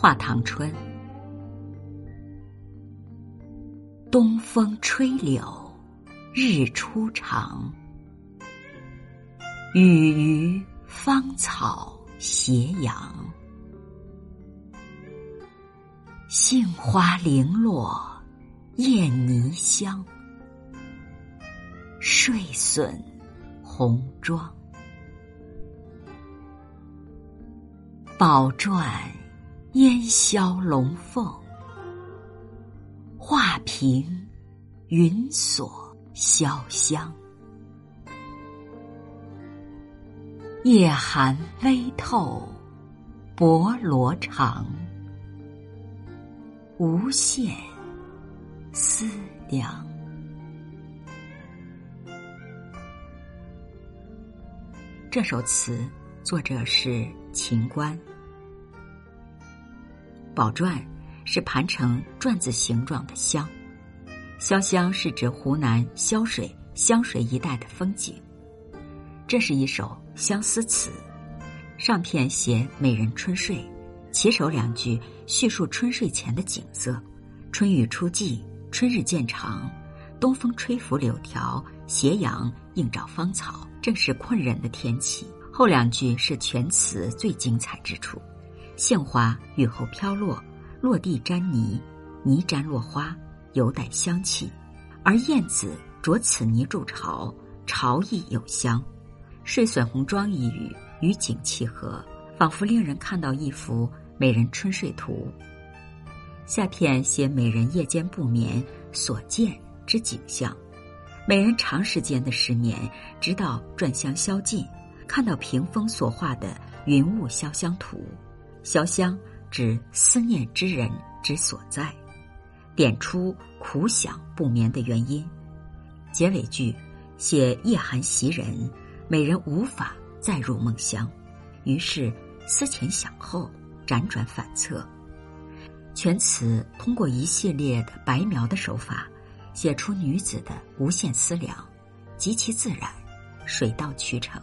画堂春。东风吹柳，日初长。雨余芳草斜阳，杏花零落燕泥香，睡损红妆。宝篆烟消龙凤，画屏云锁潇湘。夜寒微透，薄罗裳，无限思量。这首词作者是秦观。宝篆是盘成篆字形状的香，潇湘是指湖南潇水、湘水一带的风景。这是一首相思词，上片写美人春睡，起首两句叙述春睡前的景色：春雨初霁，春日渐长，东风吹拂柳条，斜阳映照芳草，正是困人的天气。后两句是全词最精彩之处：杏花雨后飘落，落地沾泥，泥沾落花，犹带香气；而燕子着此泥筑巢，巢亦有香。睡损红妆一语与景契合，仿佛令人看到一幅美人春睡图。下片写美人夜间不眠所见之景象，美人长时间的失眠，直到转香消尽，看到屏风所画的云雾潇湘图。潇湘指思念之人之所在，点出苦想不眠的原因。结尾句写夜寒袭人。美人无法再入梦乡，于是思前想后，辗转反侧。全词通过一系列的白描的手法，写出女子的无限思量，极其自然，水到渠成。